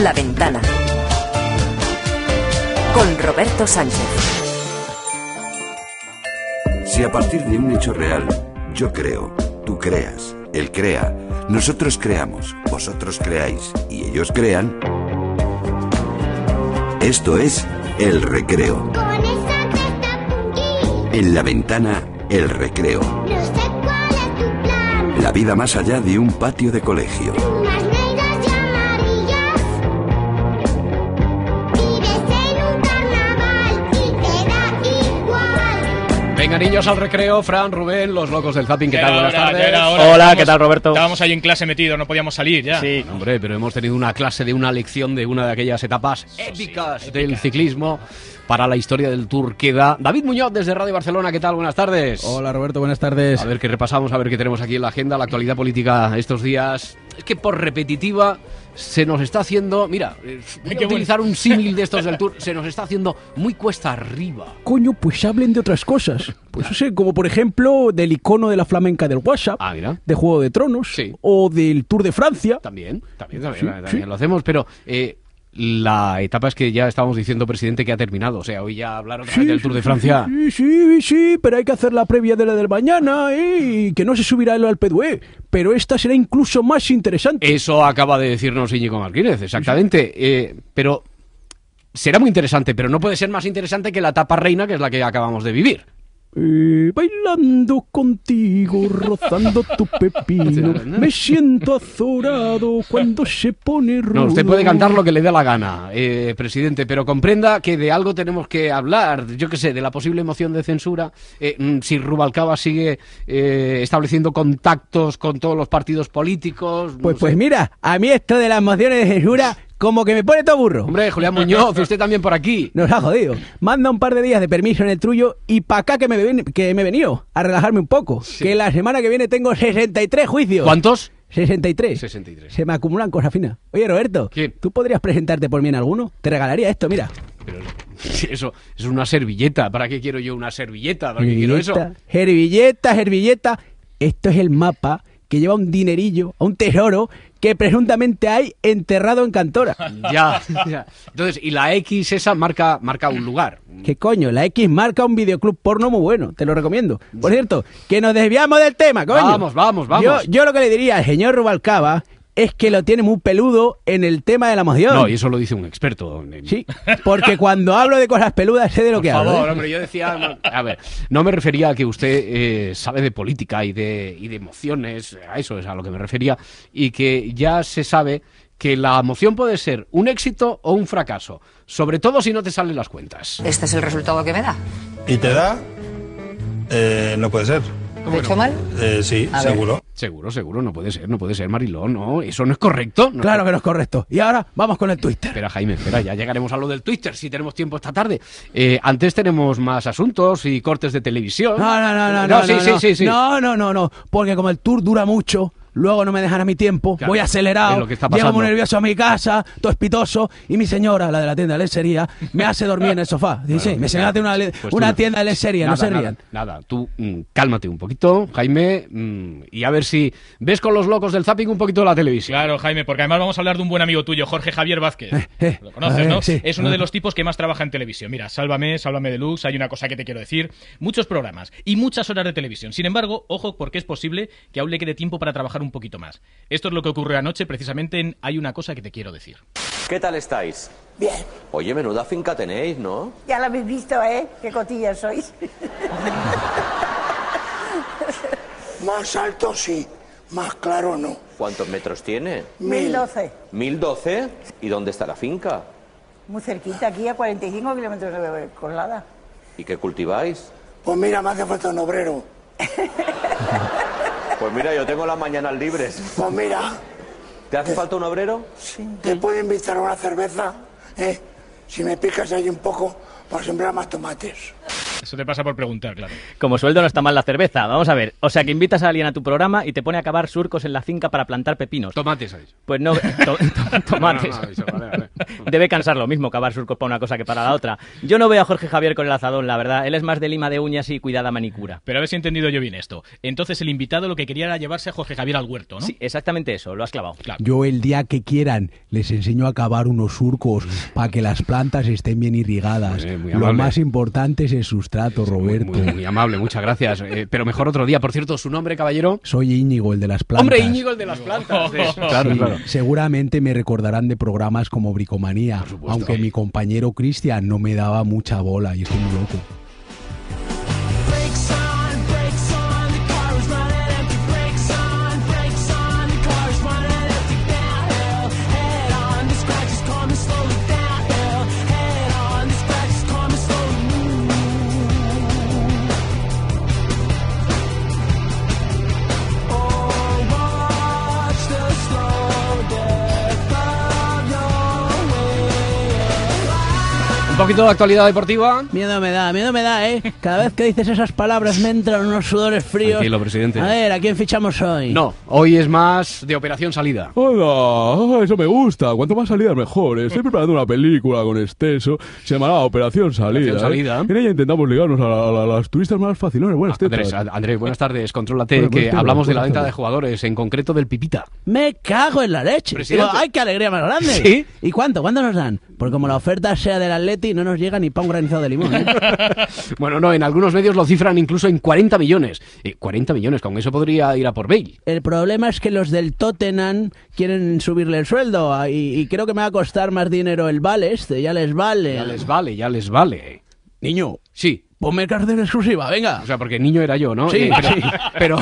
La Ventana. Con Roberto Sánchez. Si a partir de un hecho real, yo creo, tú creas, él crea, nosotros creamos, vosotros creáis y ellos crean, esto es El Recreo. En la ventana, El Recreo. no sé cuál es tu plan. La vida más allá de un patio de colegio. Niños, al recreo. Fran, Rubén, los locos del zapping. ¿Qué tal? Buenas hora, tardes. Hola, Estábamos- ¿qué tal, Roberto? Estábamos ahí en clase metidos, no podíamos salir ya. Sí. Hombre, pero hemos tenido una clase de una lección de una de aquellas etapas épicas del ciclismo para la historia del Tour que da David Muñoz desde Radio Barcelona. ¿Qué tal? Buenas tardes. Hola Roberto, buenas tardes. A ver qué repasamos, a ver qué tenemos aquí en la agenda, la actualidad política estos días. Es que por repetitiva se nos está haciendo, mira, eh, voy a utilizar un símil de estos del Tour, se nos está haciendo muy cuesta arriba. Coño, pues hablen de otras cosas. Pues no sé, como por ejemplo del icono de la flamenca del WhatsApp, Ah, mira. de Juego de Tronos, Sí. o del Tour de Francia. También, también, Sí, también, sí, también sí. lo hacemos, pero eh, la etapa es que ya estábamos diciendo, presidente, que ha terminado. O sea, hoy ya hablar otra vez del Tour de Francia. Sí, sí, sí, pero hay que hacer la previa de la del mañana, ¿eh? Y que no se subirá el Alpe d'Huez. Pero esta será incluso más interesante. Eso acaba de decirnos Íñigo Martínez, exactamente. Eh, pero será muy interesante, pero no puede ser más interesante que la etapa reina, que es la que acabamos de vivir. Eh, bailando contigo, rozando tu pepino, me siento azorado cuando se pone rudo. No, usted puede cantar lo que le dé la gana, eh, presidente, pero comprenda que de algo tenemos que hablar. Yo qué sé, de la posible moción de censura. eh, mm, si Rubalcaba sigue eh, estableciendo contactos con todos los partidos políticos. no Pues, sé. pues mira, a mí esto de las mociones de censura como que me pone todo burro. Hombre, Julián Muñoz, usted también por aquí. Nos ha jodido. Manda un par de días de permiso en el trullo y pa' acá que me, ven- que me he venido a relajarme un poco. Que la semana que viene tengo 63 juicios. ¿Cuántos? 63. 63. Se me acumulan cosas finas. Oye, Roberto, ¿Qué? ¿tú podrías presentarte por mí en alguno? Te regalaría esto, mira. Pero eso es una servilleta. ¿Para qué quiero yo una servilleta? ¿Para qué quiero eso? Servilleta, servilleta. Esto es el mapa que lleva un dinerillo, a un tesoro que presuntamente hay enterrado en Cantora. Ya, ya. Entonces, y la X esa marca, marca un lugar. ¿Qué coño? La X marca un videoclub porno muy bueno, te lo recomiendo. Por cierto, que nos desviamos del tema, coño. Vamos, vamos, vamos. Yo, yo lo que le diría al señor Rubalcaba es que lo tiene muy peludo en el tema de la moción. No, y eso lo dice un experto. Sí, porque cuando hablo de cosas peludas sé de lo Por que hablo. ¿eh? hombre, yo decía... no, a ver, no me refería a que usted eh, sabe de política y de, y de emociones, a eso es a lo que me refería, y que ya se sabe que la moción puede ser un éxito o un fracaso, sobre todo si no te salen las cuentas. Este es el resultado que me da. ¿Y te da? Eh, no puede ser. ¿Lo he hecho mal? Eh, sí, A ver. seguro. Seguro, seguro, no puede ser, no puede ser, Marilón, no, eso no es correcto. No- Claro que no es correcto. Y ahora vamos con el Twitter. Espera, Jaime, espera, ya llegaremos a lo del Twitter si tenemos tiempo esta tarde. Eh, antes tenemos más asuntos y cortes de televisión. No, no, no, no, no, sí, no, sí, no. sí, sí. No, no, no, no, porque como el tour dura mucho, luego no me dejan a mi tiempo, Claro, voy acelerado, lo que está llego muy nervioso a mi casa, todo espitoso, y mi señora, la de la tienda de lencería, me hace dormir en el sofá. Dice, Bueno, me venga, hace una, pues una tienda de lencería, no Nada, se nada, rían. Nada, tú mm, cálmate un poquito, Jaime, mm, y a ver si ves con los locos del zapping un poquito la televisión. Claro, Jaime, porque además vamos a hablar de un buen amigo tuyo, Jorge Javier Vázquez. eh, Lo conoces, ¿no? sí. Es uno de los tipos que más trabaja en televisión. Mira, Sálvame, Sálvame Deluxe, hay una cosa que te quiero decir. Muchos programas y muchas horas de televisión. Sin embargo, ojo, porque es posible que aún le quede tiempo para trabajar un poquito más. Esto es lo que ocurrió anoche precisamente en Hay una cosa que te quiero decir. ¿Qué tal estáis? Bien, Oye, menuda finca tenéis, ¿no? ya lo habéis visto, ¿eh? Qué cotillas sois. más alto sí, más claro no. ¿Cuántos metros tiene? 1012. ¿Mil doce? ¿Y dónde está la finca? Muy cerquita, aquí a 45 kilómetros de Colada. ¿Y qué cultiváis? Pues mira, me hace falta un obrero. Pues mira, yo tengo las mañanas libres. Pues mira, ¿Te hace falta un obrero? te puedo invitar a una cerveza, ¿eh? Si me picas ahí un poco para sembrar más tomates. Eso te pasa por preguntar, claro. Como sueldo no está mal la cerveza. Vamos a ver. O sea, que invitas a alguien a tu programa y te pone a cavar surcos en la finca para plantar pepinos. Tomates ahí. Pues no, to- to- tomates. No, no, eso, vale, vale. Debe cansar lo mismo cavar surcos para una cosa que para la otra. Yo no veo a Jorge Javier con el azadón, la verdad. Él es más de lima de uñas y cuidada manicura. Pero a ver si he entendido yo bien esto. Entonces el invitado lo que quería era llevarse a Jorge Javier al huerto, ¿no? Sí, exactamente eso, lo has clavado. Claro. Yo el día que quieran les enseño a cavar unos surcos para que las plantas estén bien irrigadas. Muy bien, muy Lo amable. más importante es el sustrato, Roberto. Muy, muy amable, muchas gracias. Eh, pero mejor otro día. Por cierto, su nombre, caballero. Soy Íñigo, el de las plantas. Hombre, Íñigo, el de las plantas. de- Claro, Sí, claro. Seguramente me recordarán de programas como Bricomanía, aunque mi compañero Cristian no me daba mucha bola y estoy muy loco. Poquito de actualidad deportiva. Miedo me da, miedo me da, ¿eh? Cada vez que dices esas palabras me entran unos sudores fríos. Tranquilo, presidente. A ver, ¿a quién fichamos hoy? No, hoy es más de operación salida. Hola, eso me gusta. Cuanto más salidas mejor. Estoy preparando una película con exceso. Se llamará Operación Salida. Operación Salida. ¿eh? En ella intentamos ligarnos a, la- a la- a las turistas más facilones. Buenas tetas. Andrés, a- Andrés, buenas tardes. Contrólate, Bueno, que hablamos de la venta de jugadores, en concreto del Pipita. Me cago en la leche. Digo, ¡Ay, qué alegría más grande! ¿Sí? ¿Y cuánto? ¿Cuánto nos dan? Porque como la oferta sea del Atleti, no nos llega ni pa' un granizado de limón, ¿eh? Bueno, no, en algunos medios lo cifran incluso en 40 millones. Eh, 40 millones, con eso podría ir a por Bale. El problema es que los del Tottenham quieren subirle el sueldo ah, y, y creo que me va a costar más dinero el vale este, ya les vale. Ya les vale, ya les vale. Niño, Sí. Ponme cartel exclusiva, venga. O sea, porque niño era yo, ¿no? Sí, Eh, pero, sí. pero-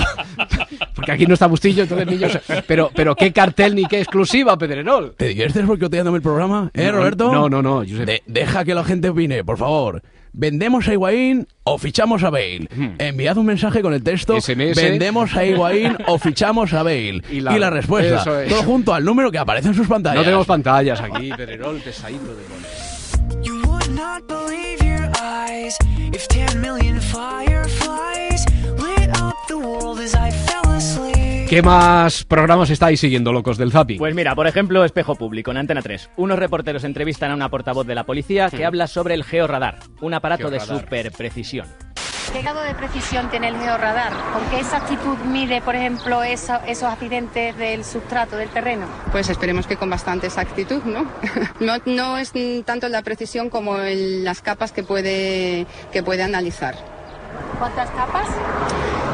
porque aquí no está Bustillo, entonces niño. Pero, pero qué cartel ni qué exclusiva, Pedrerol. ¿Te diviertes boicoteándome el programa, eh, Roberto? No, no, no. De- deja que la gente opine, por favor. ¿Vendemos a Higuaín o fichamos a Bale? Enviad un mensaje con el texto SMS. ¿Vendemos a Higuaín o fichamos a Bale? Y Y la- respuesta, es. todo junto al número que aparece en sus pantallas. No tenemos pantallas aquí, Pedrerol, pesadito de goles. ¿Qué más programas estáis siguiendo, locos del Zapping? Pues mira, por ejemplo, Espejo Público en Antena 3. Unos reporteros entrevistan a una portavoz de la policía que habla sobre el georradar, un aparato de Georradar. super precisión. ¿Qué grado de precisión tiene el georradar? ¿Con qué exactitud mide, por ejemplo, esa- esos accidentes del sustrato, del terreno? Pues esperemos que con bastante exactitud, ¿no? No, no es tanto la precisión como el- las capas que puede, que puede analizar. ¿Cuántas capas?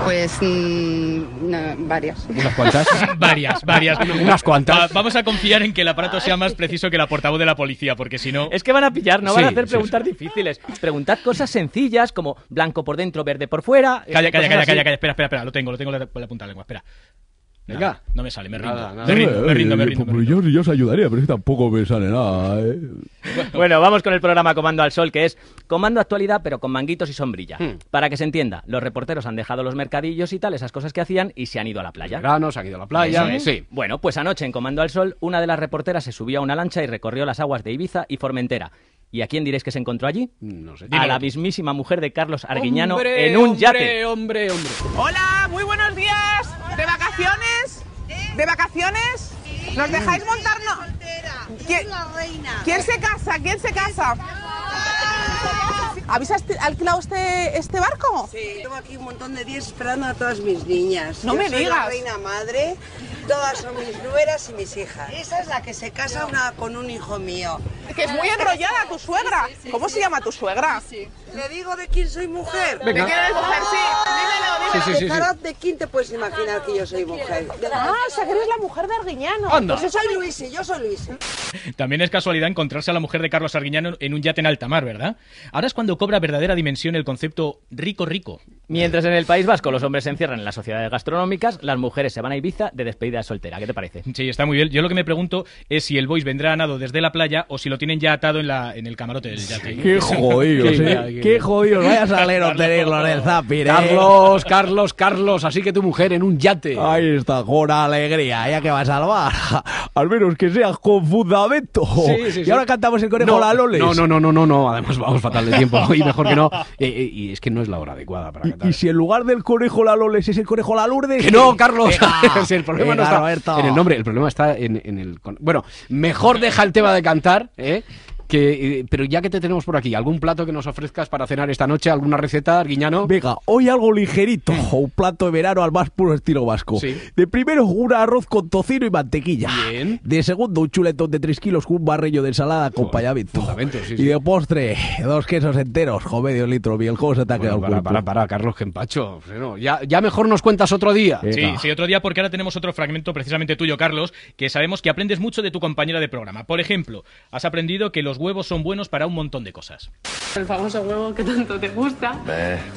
Pues mm, no, varias. ¿Unas cuantas? varias, varias. Unas cuantas. Va- vamos a confiar en que el aparato sea más preciso que la portavoz de la policía, porque si no... Es que van a pillar, no van a Sí, hacer sí, preguntas difíciles. Preguntad cosas sencillas como blanco por dentro, verde por fuera. Calla, calla, calla, calla, calla. Espera, espera, espera. Lo tengo, lo tengo en la, la punta de la lengua. Espera. Venga. No me sale, me rindo. Nada, nada. Me rindo, me rindo, me rindo. me rindo. Yo, yo os ayudaría, pero es que tampoco me sale nada. ¿eh? Bueno, vamos con el programa Comando al Sol, que es Comando Actualidad, pero con manguitos y sombrilla. Hmm. Para que se entienda, los reporteros han dejado los mercadillos y tal, esas cosas que hacían, y se han ido a la playa. Verano, se han ido a la playa. Sí. Bueno, pues anoche en Comando al Sol, una de las reporteras se subió a una lancha y recorrió las aguas de Ibiza y Formentera. ¿Y a quién diréis que se encontró allí? No sé. A la mismísima mujer de Carlos Arguiñano Hombre, en un hombre, yate. Hombre, hombre, Hola, muy buenos días. ¿De vacaciones? ¿De vacaciones? ¿Nos dejáis montarnos? ¿Quién, ¿Quién se casa? ¿Quién se casa? ¿Habéis alquilado este, este barco? Sí, tengo aquí un montón de días esperando a todas mis niñas. No Yo me soy digas. la reina madre, todas son mis nueras y mis hijas. Esa es la que se casa una, con un hijo mío. Que es muy enrollada tu suegra. ¿Cómo se llama tu suegra? ¿Le digo de quién soy mujer? ¿De quién eres mujer? Sí, dímelo, dímelo. Sí, sí, sí, de Carat, ¿de quién te puedes imaginar que yo soy mujer? De- Ah, o sea que eres la mujer de Arguiñano. Anda. Pues yo soy Luisi, yo soy Luisi. También es casualidad encontrarse a la mujer de Carlos Arguiñano en un yate en alta mar, ¿verdad? Ahora es cuando cobra verdadera dimensión el concepto rico rico. Mientras en el País Vasco los hombres se encierran en las sociedades gastronómicas, las mujeres se van a Ibiza de despedida de soltera. ¿Qué te parece? Sí, está muy bien. Yo lo que me pregunto es si el boys vendrá a nado desde la playa o si lo tienen ya atado en, la, en el camarote del yate. Qué ¿eh? bien, Qué jodidos. Vaya a salir Carlos. tenerlo en el Zapir, ¿eh? Carlos, Carlos, Carlos, así que tu mujer en un yate. Ahí está, con alegría, ya que va a salvar. Al menos que seas confusa fundamento. Sí, sí, y ahora cantamos el conejo No, la Loles. No, no, no, no, no, no. Además vamos fatal de tiempo y mejor que no. Eh, eh, y es que no es la hora adecuada para cantar. Y si en lugar del conejo la Loles es el conejo la Lourdes. Que no, Carlos. Si el problema no está Roberto. en el nombre, el problema está en, en el. Bueno, mejor deja el tema de cantar, ¿eh? Que, eh, pero ya que te tenemos por aquí, ¿algún plato que nos ofrezcas para cenar esta noche? ¿Alguna receta, Arguiñano? Venga, hoy algo ligerito, un plato de verano al más puro estilo vasco. Sí. De primero, un arroz con tocino y mantequilla. Bien. De segundo, un chuletón de 3 kilos con un barrillo de ensalada acompañamiento. fundamento, sí, y sí. de postre, dos quesos enteros, jo, medio litro, bien, ¿cómo se te ha Bueno, quedado el para, para, para, Carlos, que empacho. Bueno, ya, ya mejor nos cuentas otro día. Sí, sí, otro día porque ahora tenemos otro fragmento precisamente tuyo, Carlos, que sabemos que aprendes mucho de tu compañera de programa. Por ejemplo, has aprendido que los huevos son buenos para un montón de cosas. El famoso huevo que tanto te gusta.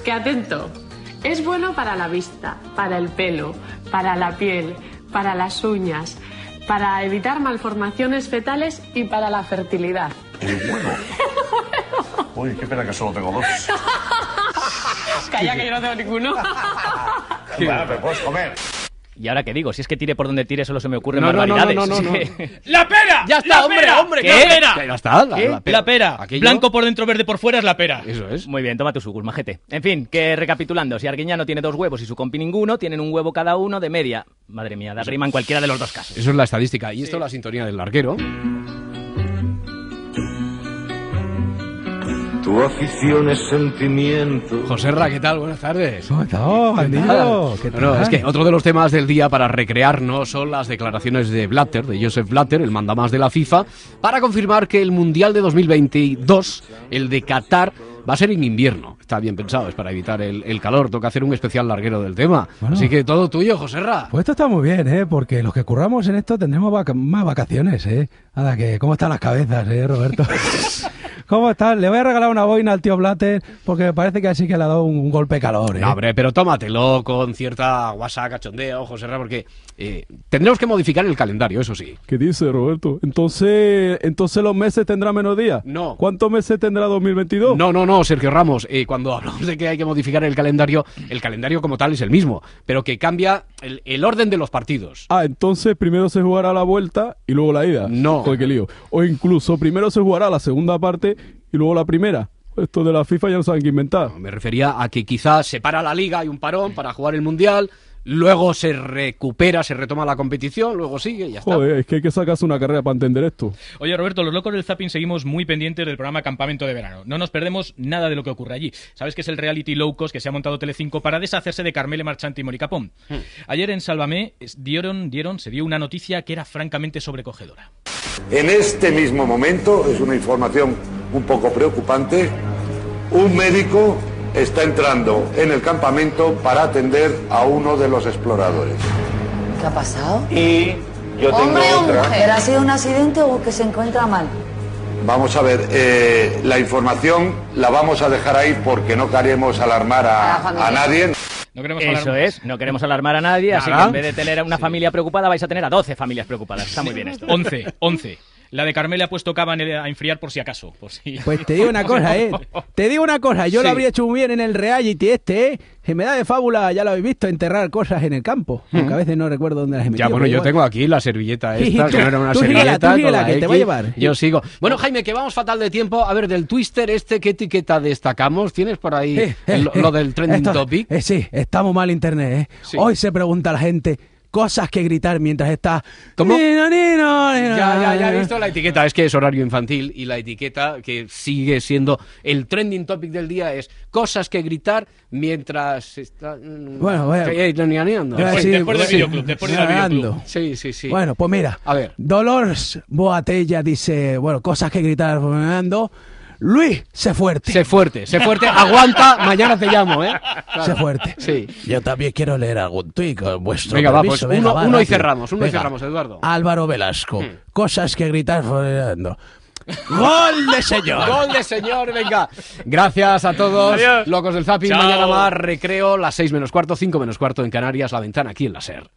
Que atento. Es bueno para la vista, para el pelo, para la piel, para las uñas, para evitar malformaciones fetales y para la fertilidad. El huevo. Uy, qué pena que solo tengo dos. Calla que yo no tengo ninguno. Bueno, pero puedes comer. Y ahora qué digo, si es que tire por donde tire solo se me ocurren No, no, no, barbaridades. no, no, no, que- ¡La pera! Ya está, ¡La hombre, pera! hombre, ¿Qué? ¡La pera! Ya está, la- ¿Qué? la pera. La pera. Aquello- Blanco por dentro, verde por fuera es la pera. Eso es. Muy bien, toma tu sugus, majete. En fin, que recapitulando, si Arguiñano tiene dos huevos y su compi ninguno, tienen un huevo cada uno de media. Madre mía, da rima en cualquiera de los dos casos. Eso es la estadística. Y esto es la sintonía del larguero. Tu afición es sentimiento. José Ra, ¿qué tal? Buenas tardes. ¿Cómo estás, bandido? ¿Qué Bueno, tal? es que otro de los temas del día para recrearnos son las declaraciones de Blatter, de Joseph Blatter, el mandamás de la FIFA, para confirmar que el Mundial de 2022, el de Qatar, va a ser en invierno. Está bien pensado, es para evitar el, el calor. Toca hacer un especial larguero del tema. Bueno. Así que todo tuyo, José Ra. Pues esto está muy bien, ¿eh? Porque los que curramos en esto tendremos más vacaciones, ¿eh? Nada, que ¿cómo están las cabezas, eh, Roberto? ¿Cómo están? Le voy a regalar una boina al tío Blatter porque me parece que así que le ha dado un, un golpe de calor, ¿eh? No, hombre, pero tómatelo con cierta guasa, cachondeo, José Ra, porque eh, tendremos que modificar el calendario, eso sí. ¿Qué dice Roberto? Entonces, entonces los meses tendrán menos días. No. ¿Cuántos meses tendrá 2022? No, no, no, Sergio Ramos. eh, cuando hablamos de que hay que modificar el calendario, el calendario como tal es el mismo, pero que cambia el, el orden de los partidos. Ah, entonces primero se jugará la vuelta y luego la ida. No. Joder, qué lío. O incluso primero se jugará la segunda parte y luego la primera. Esto de la FIFA ya no saben qué inventar. Me refería a que quizás se para la liga, hay un parón para jugar el mundial, luego se recupera, se retoma la competición, luego sigue y ya está. Joder, es que hay que sacarse una carrera para entender esto. Oye, Roberto, los locos del Zapping seguimos muy pendientes del programa Campamento de Verano. No nos perdemos nada de lo que ocurre allí. Sabes que es el reality low cost que se ha montado Telecinco para deshacerse de Carmele Marchante y Mónica Pom. Hmm. Ayer en Sálvame dieron, dieron, se dio una noticia que era francamente sobrecogedora. En este mismo momento, es una información un poco preocupante, un médico está entrando en el campamento para atender a uno de los exploradores. ¿Qué ha pasado? Y yo tengo ¿Hombre o otra. mujer? ¿Ha sido un accidente o que se encuentra mal? Vamos a ver, eh, la información la vamos a dejar ahí porque no queremos alarmar A a, a nadie. No queremos Eso alarmar. es, no queremos alarmar a nadie, así que Nada. en vez de tener una familia preocupada vais a tener a 12 familias preocupadas. Está muy bien esto. 11, 11. La de Carmele ha puesto cava en el- a enfriar por si acaso. Por si... Pues te digo una cosa, ¿eh? Te digo una cosa, yo Sí. lo habría hecho muy bien en el reality este, ¿eh? Que me da de fábula, ya lo habéis visto, enterrar cosas en el campo. Aunque a veces no recuerdo dónde las he metido. Ya, bueno, yo igual. tengo aquí la servilleta esta, tú- que no era una tú síguela, servilleta. tú la que te va a llevar. Yo sigo. Bueno, Jaime, que vamos fatal de tiempo. A ver, del twister este, ¿qué etiqueta destacamos? ¿Tienes por ahí Eh, eh, lo, lo del eh, trending esto- topic? eh, sí, estamos mal internet, ¿eh? Sí. Hoy se pregunta la gente cosas que gritar mientras está... ¿Cómo? Nino, nino, nino, Ya, ya, ya he visto la etiqueta. Es que es horario infantil y la etiqueta que sigue siendo el trending topic del día es cosas que gritar mientras está. mm, Bueno, bueno. Después- decir, después del sí, videoclub, después de ir al navegando. videoclub. Sí, sí, sí. Bueno, pues mira. A ver. Dolores Boatella dice, bueno, cosas que gritar fumando. Luis, sé fuerte. Sé fuerte, sé fuerte, aguanta, mañana te llamo, ¿eh? Claro. Sé fuerte. Sí. Yo también quiero leer algún tuit con vuestro Venga, va, permiso. pues Venga, uno- va, uno y cerramos, uno y cerramos, Eduardo. Álvaro Velasco. Hmm. Cosas que gritar fumando. ¡Gol de señor! Gol de señor, venga. Gracias a todos. Adiós. Locos del Zapping, Chao. mañana más, recreo, las 6 menos cuarto, 5 menos cuarto en Canarias, la ventana aquí en la SER.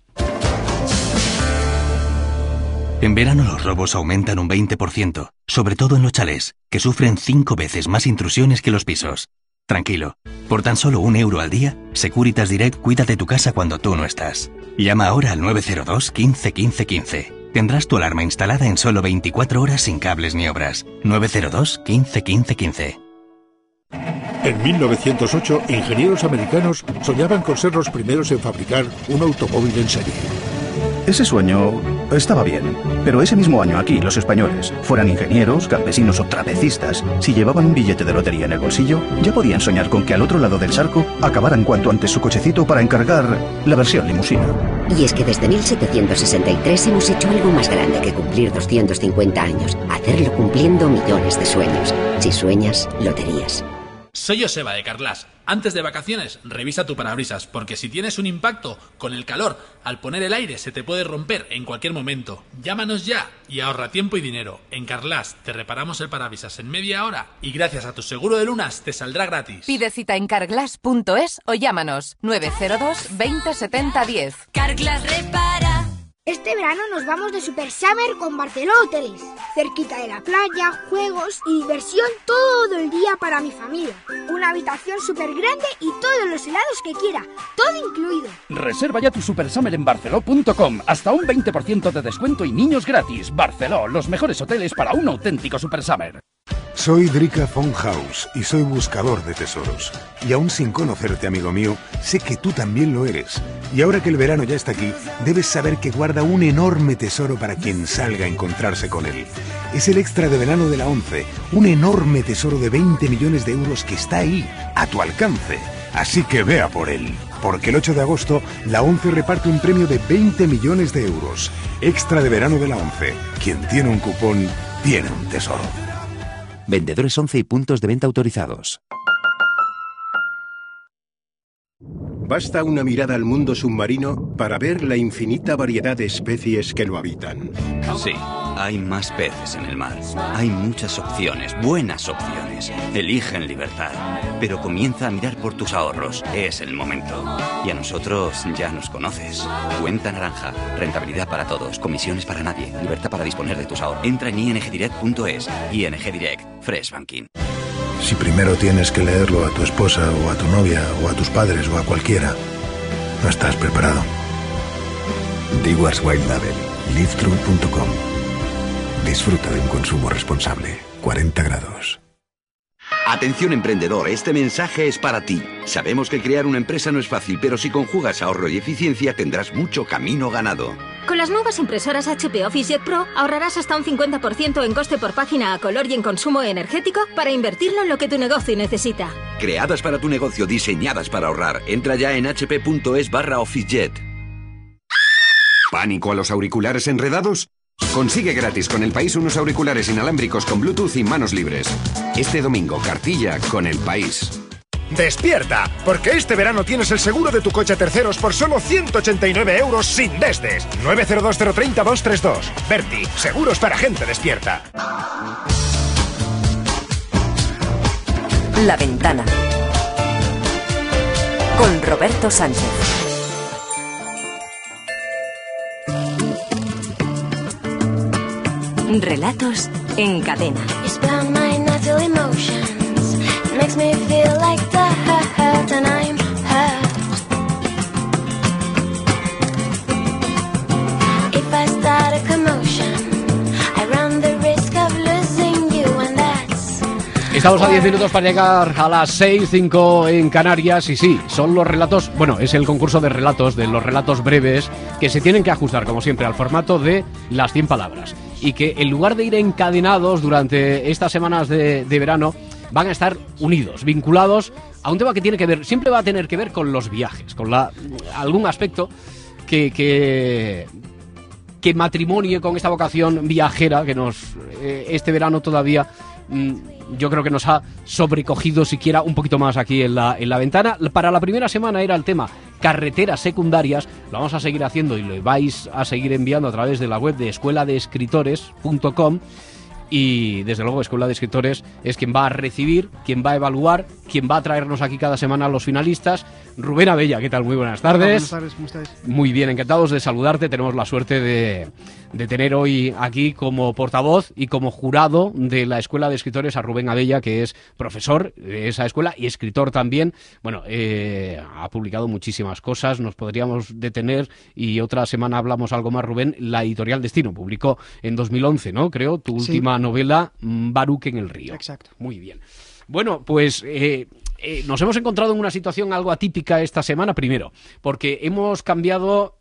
En verano los robos aumentan un 20%, sobre todo en los chalés, que sufren cinco veces más intrusiones que los pisos. Tranquilo, por tan solo un euro al día, Securitas Direct cuida de tu casa cuando tú no estás. Llama ahora al 902 15 15 15. Tendrás tu alarma instalada en solo 24 horas sin cables ni obras. 902 15 15 15. En 1908, ingenieros americanos soñaban con ser los primeros en fabricar un automóvil en serie. Ese sueño estaba bien, pero ese mismo año aquí los españoles, fueran ingenieros, campesinos o trapecistas, si llevaban un billete de lotería en el bolsillo, ya podían soñar con que al otro lado del charco acabaran cuanto antes su cochecito para encargar la versión limusina. Y es que desde 1763 hemos hecho algo más grande que cumplir 250 años, hacerlo cumpliendo millones de sueños. Si sueñas, loterías. Soy Joseba de Carglass. Antes de vacaciones, revisa tu parabrisas, porque si tienes un impacto con el calor, al poner el aire se te puede romper en cualquier momento. Llámanos ya y ahorra tiempo y dinero. En Carglass te reparamos el parabrisas en media hora y gracias a tu seguro de lunas te saldrá gratis. Pide cita en carglass.es o llámanos 902 20 70 10. Carglass repara. Este verano nos vamos de Super Summer con Barceló Hoteles. Cerquita de la playa, juegos y diversión todo el día para mi familia. Una habitación súper grande y todos los helados que quiera. Todo incluido. Reserva ya tu Super Summer en barceló.com. Hasta un 20% de descuento y niños gratis. Barceló, los mejores hoteles para un auténtico Super Summer. Soy Drika von Haus y soy buscador de tesoros. Y aún sin conocerte, amigo mío, sé que tú también lo eres. Y ahora que el verano ya está aquí, debes saber que guarda un enorme tesoro para quien salga a encontrarse con él. Es el extra de verano de la ONCE, un enorme tesoro de 20 millones de euros que está ahí, a tu alcance. Así que vea por él. Porque el 8 de agosto, la ONCE reparte un premio de 20 millones de euros. Extra de verano de la ONCE. Quien tiene un cupón, tiene un tesoro. Vendedores 11 y puntos de venta autorizados. Basta una mirada al mundo submarino para ver la infinita variedad de especies que lo habitan. Sí, hay más peces en el mar. Hay muchas opciones, buenas opciones. Elige en libertad. Pero comienza a mirar por tus ahorros. Es el momento. Y a nosotros ya nos conoces. Cuenta naranja. Rentabilidad para todos. Comisiones para nadie. Libertad para disponer de tus ahorros. Entra en ingdirect.es. ING Direct. Fresh Banking. Si primero tienes que leerlo a tu esposa o a tu novia o a tus padres o a cualquiera, no estás preparado. Dewars White. Livetrue.com. Disfruta de un consumo responsable. 40 grados. Atención emprendedor, este mensaje es para ti. Sabemos que crear una empresa no es fácil, pero si conjugas ahorro y eficiencia tendrás mucho camino ganado. Con las nuevas impresoras HP OfficeJet Pro ahorrarás hasta un 50% en coste por página a color y en consumo energético para invertirlo en lo que tu negocio necesita. Creadas para tu negocio, diseñadas para ahorrar. Entra ya en hp.es barra OfficeJet. ¿Pánico a los auriculares enredados? Consigue gratis con el país unos auriculares inalámbricos con Bluetooth y manos libres. Este domingo, cartilla con el país. ¡Despierta! Porque este verano tienes el seguro de tu coche a terceros por solo 189 euros sin desdes. 902030232. Berti, seguros para gente despierta. La ventana. Con Roberto Sánchez. Relatos en cadena. Makes me feel like the hurt and I'm hurt. If I start a commotion, I run the risk of losing you and that's Estamos a 10 minutos para llegar a las 6, 5 en Canarias y sí, son los relatos, bueno, es el concurso de relatos, de los relatos breves, que se tienen que ajustar, como siempre, al formato de las 100 palabras. Y que en lugar de ir encadenados durante estas semanas de, de verano, van a estar unidos, vinculados a un tema que tiene que ver, siempre va a tener que ver con los viajes, con la, algún aspecto que, que, que matrimonie con esta vocación viajera que nos eh, este verano todavía mm, yo creo que nos ha sobrecogido siquiera un poquito más aquí en la, en la ventana. Para la primera semana era el tema carreteras secundarias, lo vamos a seguir haciendo y lo vais a seguir enviando a través de la web de escuela de escritores.com y desde luego Escuela de Escritores es quien va a recibir, quien va a evaluar, quien va a traernos aquí cada semana a los finalistas. Rubén Abella, ¿qué tal? Muy buenas tardes. Buenas tardes, ¿cómo estáis? Muy bien, encantados de saludarte. Tenemos la suerte de, de tener hoy aquí como portavoz y como jurado de la Escuela de Escritores a Rubén Abella, que es profesor de esa escuela y escritor también. Bueno, eh, ha publicado muchísimas cosas, nos podríamos detener y otra semana hablamos algo más, Rubén. La editorial Destino publicó en 2011, ¿no? Creo, tu Sí. última novela, Baruch en el río. Exacto. Muy bien. Bueno, pues eh, eh, nos hemos encontrado en una situación algo atípica esta semana, primero, porque hemos cambiado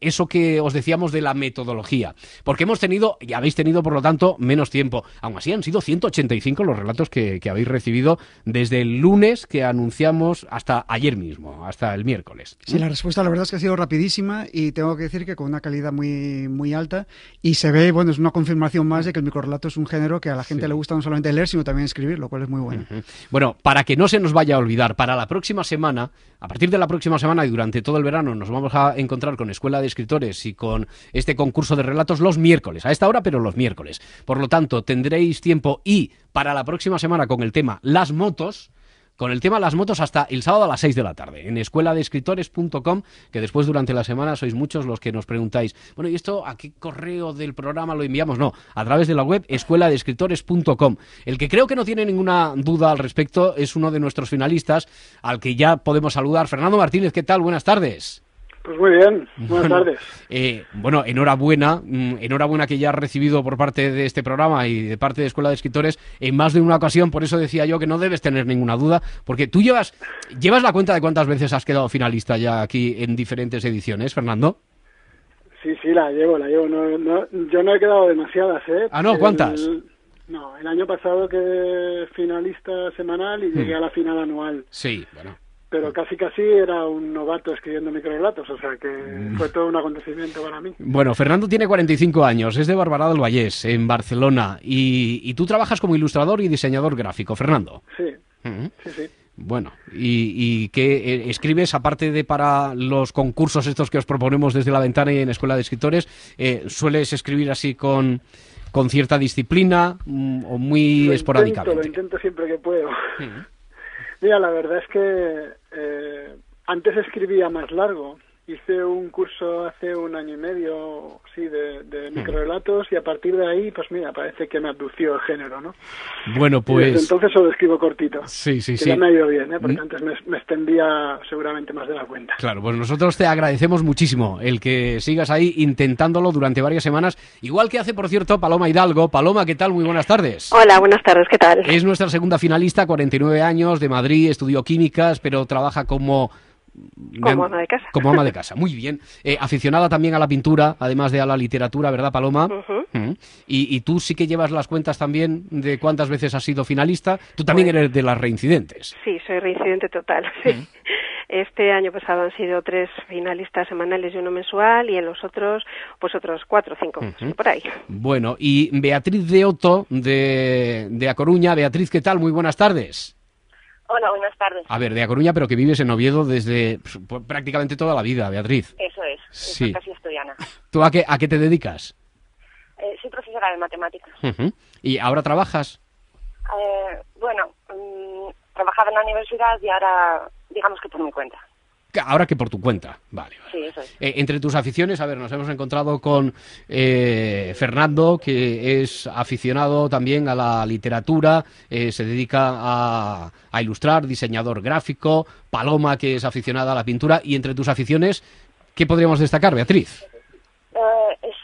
eso que os decíamos de la metodología, porque hemos tenido, y habéis tenido por lo tanto, menos tiempo. Aún así han sido 185 los relatos que, que habéis recibido desde el lunes que anunciamos hasta ayer mismo, hasta el miércoles. Sí, la respuesta la verdad es que ha sido rapidísima y tengo que decir que con una calidad muy, muy alta y se ve, bueno, es una confirmación más de que el microrelato es un género que a la gente le gusta no solamente leer, sino también escribir, lo cual es muy bueno. Bueno, para que no se nos vaya a olvidar, para la próxima semana, a partir de la próxima semana y durante todo el verano, nos vamos a encontrar con Escuela de Escritores y con este concurso de relatos los miércoles, a esta hora, pero los miércoles. Por lo tanto, tendréis tiempo y para la próxima semana con el tema Las motos. Con el tema las motos hasta el sábado a las 6 de la tarde en escueladeescritores.com, que después durante la semana sois muchos los que nos preguntáis, bueno, ¿y esto a qué correo del programa lo enviamos? No, a través de la web escueladeescritores.com. El que creo que no tiene ninguna duda al respecto es uno de nuestros finalistas, al que ya podemos saludar. Fernando Martínez, ¿qué tal? Buenas tardes. Pues muy bien, buenas tardes. eh, bueno, enhorabuena, mm, enhorabuena que ya has recibido por parte de este programa y de parte de Escuela de Escritores en más de una ocasión, por eso decía yo que no debes tener ninguna duda, porque tú llevas, llevas la cuenta de cuántas veces has quedado finalista ya aquí en diferentes ediciones, Fernando. Sí, sí, la llevo, la llevo. No, no, yo no he quedado demasiadas, ¿eh? Ah, no, ¿cuántas? El- no, el año pasado quedé finalista semanal y llegué Hmm. a la final anual. Sí, bueno. Pero casi casi era un novato escribiendo microrelatos, o sea que Hmm. fue todo un acontecimiento para mí. Bueno, Fernando tiene 45 años, es de Barbará del Vallés, en Barcelona, y, y tú trabajas como ilustrador y diseñador gráfico, Fernando. Sí, Ujú. sí, sí. Bueno, y, y que eh, escribes, aparte de para los concursos estos que os proponemos desde la ventana y en Escuela de Escritores, eh, sueles escribir así con, con cierta disciplina mm, o muy Lo esporádicamente. Intento, lo intento siempre que puedo. Mira, la verdad es que eh, antes escribía más largo. Hice un curso hace un año y medio, sí, de, de microrelatos y a partir de ahí, pues mira, parece que me abdució el género, ¿no? Bueno, Y desde pues... entonces solo escribo cortito. Sí, sí, que sí. ya me ha ido bien, ¿eh? Porque Mm. antes me, me extendía seguramente más de la cuenta. Claro, pues nosotros te agradecemos muchísimo el que sigas ahí intentándolo durante varias semanas, igual que hace, por cierto, Paloma Hidalgo. Paloma, ¿qué tal? Muy buenas tardes. Hola, buenas tardes, ¿qué tal? Es nuestra segunda finalista, 49 años, de Madrid, estudió químicas, pero trabaja como... Como ama de casa. Como ama de casa, muy bien. Eh, aficionada también a la pintura, además de a la literatura, ¿verdad, Paloma? Mm. y, y tú sí que llevas las cuentas también de cuántas veces has sido finalista. Tú también eres de las reincidentes. Sí, soy reincidente total. sí. Este año pasado han sido tres finalistas semanales y uno mensual, y en los otros, pues otros cuatro o cinco, por ahí. Bueno, y Beatriz de Otto, de, de A Coruña. Beatriz, ¿qué tal? Muy buenas tardes. Hola, buenas tardes. A ver, de A Coruña, pero que vives en Oviedo desde pues, pues, prácticamente toda la vida, Beatriz. Eso es, Sí. casi estudiana. ¿Tú a qué, a qué te dedicas? Eh, soy profesora de matemáticas. Ujú. ¿Y ahora trabajas? Eh, bueno, mm, trabajaba en la universidad y ahora, digamos que por mi cuenta. Ahora que por tu cuenta. Vale. Sí, eso es. Eh, entre tus aficiones, a ver, nos hemos encontrado con eh, Fernando, que es aficionado también a la literatura, eh, se dedica a, a ilustrar, diseñador gráfico, Paloma, que es aficionada a la pintura, y entre tus aficiones, ¿qué podríamos destacar, Beatriz? Eh, es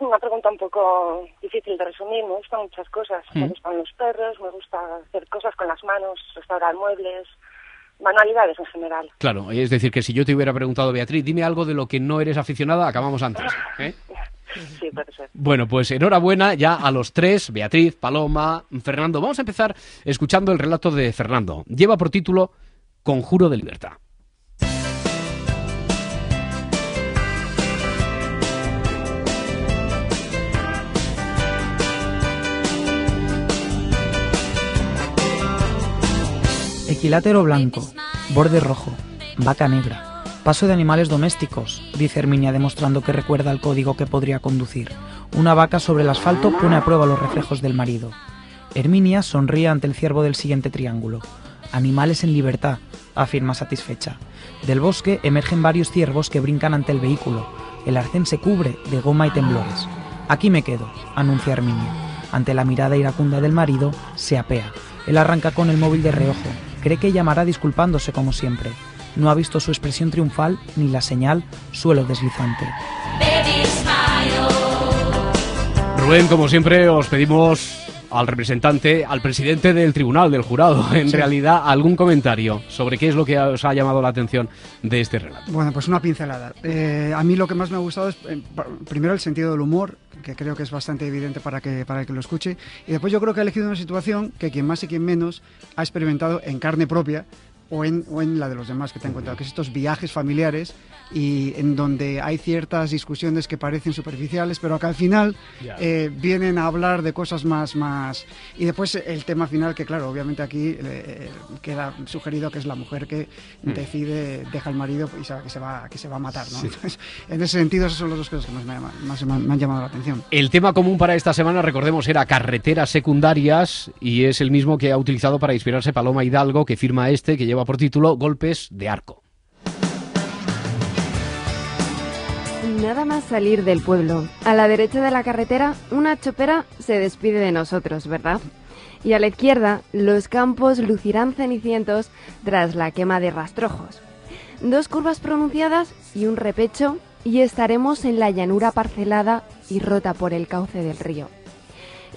una pregunta un poco difícil de resumir. Me gustan muchas cosas. Me Mm. gustan los perros, me gusta hacer cosas con las manos, restaurar muebles, manualidades en general. Claro, es decir, que si yo te hubiera preguntado, Beatriz, dime algo de lo que no eres aficionada, acabamos antes. ¿eh? Sí, puede ser. Bueno, pues enhorabuena ya a los tres, Beatriz, Paloma, Fernando. Vamos a empezar escuchando el relato de Fernando. Lleva por título Conjuro de Libertad. Equilátero blanco, borde rojo, vaca negra, paso de animales domésticos, dice Herminia demostrando que recuerda el código que podría conducir. Una vaca sobre el asfalto pone a prueba los reflejos del marido. Herminia sonríe ante el ciervo del siguiente triángulo. Animales en libertad, afirma satisfecha. Del bosque emergen varios ciervos que brincan ante el vehículo. El arcén se cubre de goma y temblores. Aquí me quedo, anuncia Herminia. Ante la mirada iracunda del marido, se apea. Él arranca con el móvil de reojo. Cree que llamará disculpándose como siempre. No ha visto su expresión triunfal ni la señal suelo deslizante. Rubén, como siempre, os pedimos al representante, al presidente del tribunal, del jurado, en realidad, algún comentario sobre qué es lo que os ha llamado la atención de este relato. Bueno, pues una pincelada. Eh, a mí lo que más me ha gustado es, eh, primero, el sentido del humor, que creo que es bastante evidente para que, para el que lo escuche. Y después yo creo que ha elegido una situación que quien más y quien menos ha experimentado en carne propia o en, o en la de los demás que te han contado, que es estos viajes familiares y en donde hay ciertas discusiones que parecen superficiales, pero que al final eh, vienen a hablar de cosas más, más... Y después el tema final, que claro, obviamente aquí eh, queda sugerido que es la mujer que Mm. decide, deja al marido y sabe que se va, que se va a matar, ¿no? Entonces, en ese sentido, esas son las dos cosas que más me han llamado la atención. El tema común para esta semana, recordemos, era carreteras secundarias y es el mismo que ha utilizado para inspirarse Paloma Hidalgo, que firma este, que lleva por título Golpes de Arco. Nada más salir del pueblo. A la derecha de la carretera, una chopera se despide de nosotros, ¿verdad? Y a la izquierda, los campos lucirán cenicientos tras la quema de rastrojos. Dos curvas pronunciadas y un repecho, y estaremos en la llanura parcelada y rota por el cauce del río.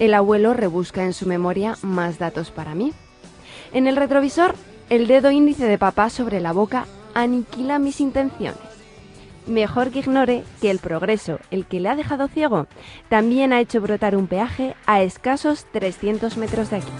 El abuelo rebusca en su memoria más datos para mí. En el retrovisor, el dedo índice de papá sobre la boca aniquila mis intenciones. Mejor que ignore que el progreso, el que le ha dejado ciego, también ha hecho brotar un peaje a escasos 300 metros de aquí.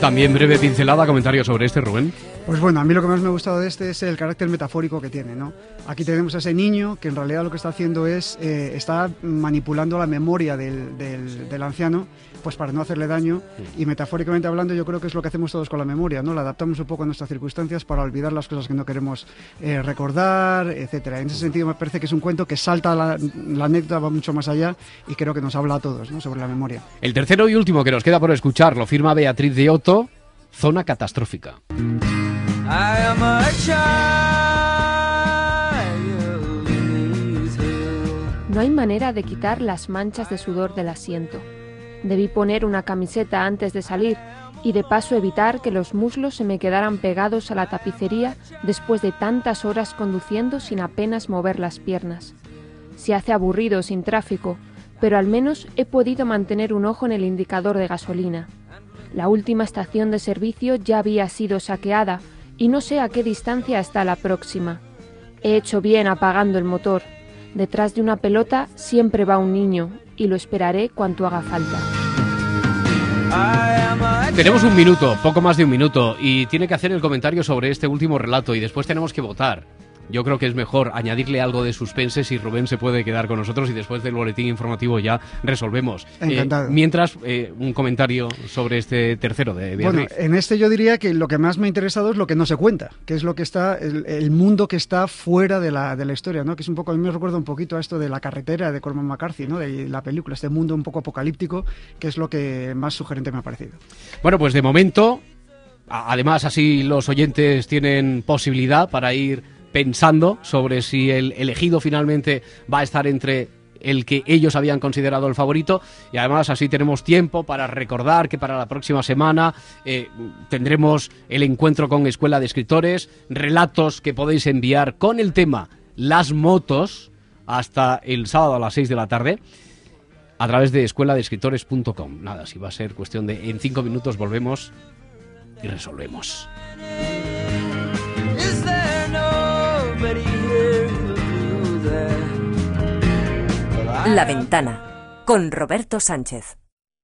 También breve pincelada, comentario sobre este, Rubén. Pues bueno, a mí lo que más me ha gustado de este es el carácter metafórico que tiene, ¿no? Aquí tenemos a ese niño que en realidad lo que está haciendo es, eh, está manipulando la memoria del, del- del anciano, pues para no hacerle daño, y metafóricamente hablando yo creo que es lo que hacemos todos con la memoria, ¿no? La adaptamos un poco a nuestras circunstancias para olvidar las cosas que no queremos eh, recordar, etcétera. En ese sentido me parece que es un cuento que salta la, la anécdota, va mucho más allá, y creo que nos habla a todos, ¿no? Sobre la memoria. El tercero y último que nos queda por escuchar lo firma Beatriz de Otto, Zona Catastrófica. I am a No hay manera de quitar las manchas de sudor del asiento. Debí poner una camiseta antes de salir y de paso evitar que los muslos se me quedaran pegados a la tapicería después de tantas horas conduciendo sin apenas mover las piernas. Se hace aburrido sin tráfico, pero al menos he podido mantener un ojo en el indicador de gasolina. La última estación de servicio ya había sido saqueada y no sé a qué distancia está la próxima. He hecho bien apagando el motor. Detrás de una pelota siempre va un niño y lo esperaré cuanto haga falta. Tenemos un minuto, poco más de un minuto, y tiene que hacer el comentario sobre este último relato y después tenemos que votar. Yo creo que es mejor añadirle algo de suspense si Rubén se puede quedar con nosotros y después del boletín informativo ya resolvemos. Eh, Encantado. mientras, eh, un comentario sobre este tercero de Bueno, Beatriz. en este yo diría que lo que más me ha interesado es lo que no se cuenta, que es lo que está, el, el mundo que está fuera de la, de la historia, ¿no? Que es un poco, a mí me recuerda un poquito a esto de la carretera de Cormac McCarthy, ¿no? De la película, este mundo un poco apocalíptico, que es lo que más sugerente me ha parecido. Bueno, pues de momento, además así los oyentes tienen posibilidad para ir pensando sobre si el elegido finalmente va a estar entre el que ellos habían considerado el favorito y además así tenemos tiempo para recordar que para la próxima semana eh, tendremos el encuentro con Escuela de Escritores, relatos que podéis enviar con el tema las motos hasta el sábado a las 6 de la tarde a través de escueladescritores.com. Nada, si va a ser cuestión de en cinco minutos volvemos y resolvemos. La ventana con Roberto Sánchez.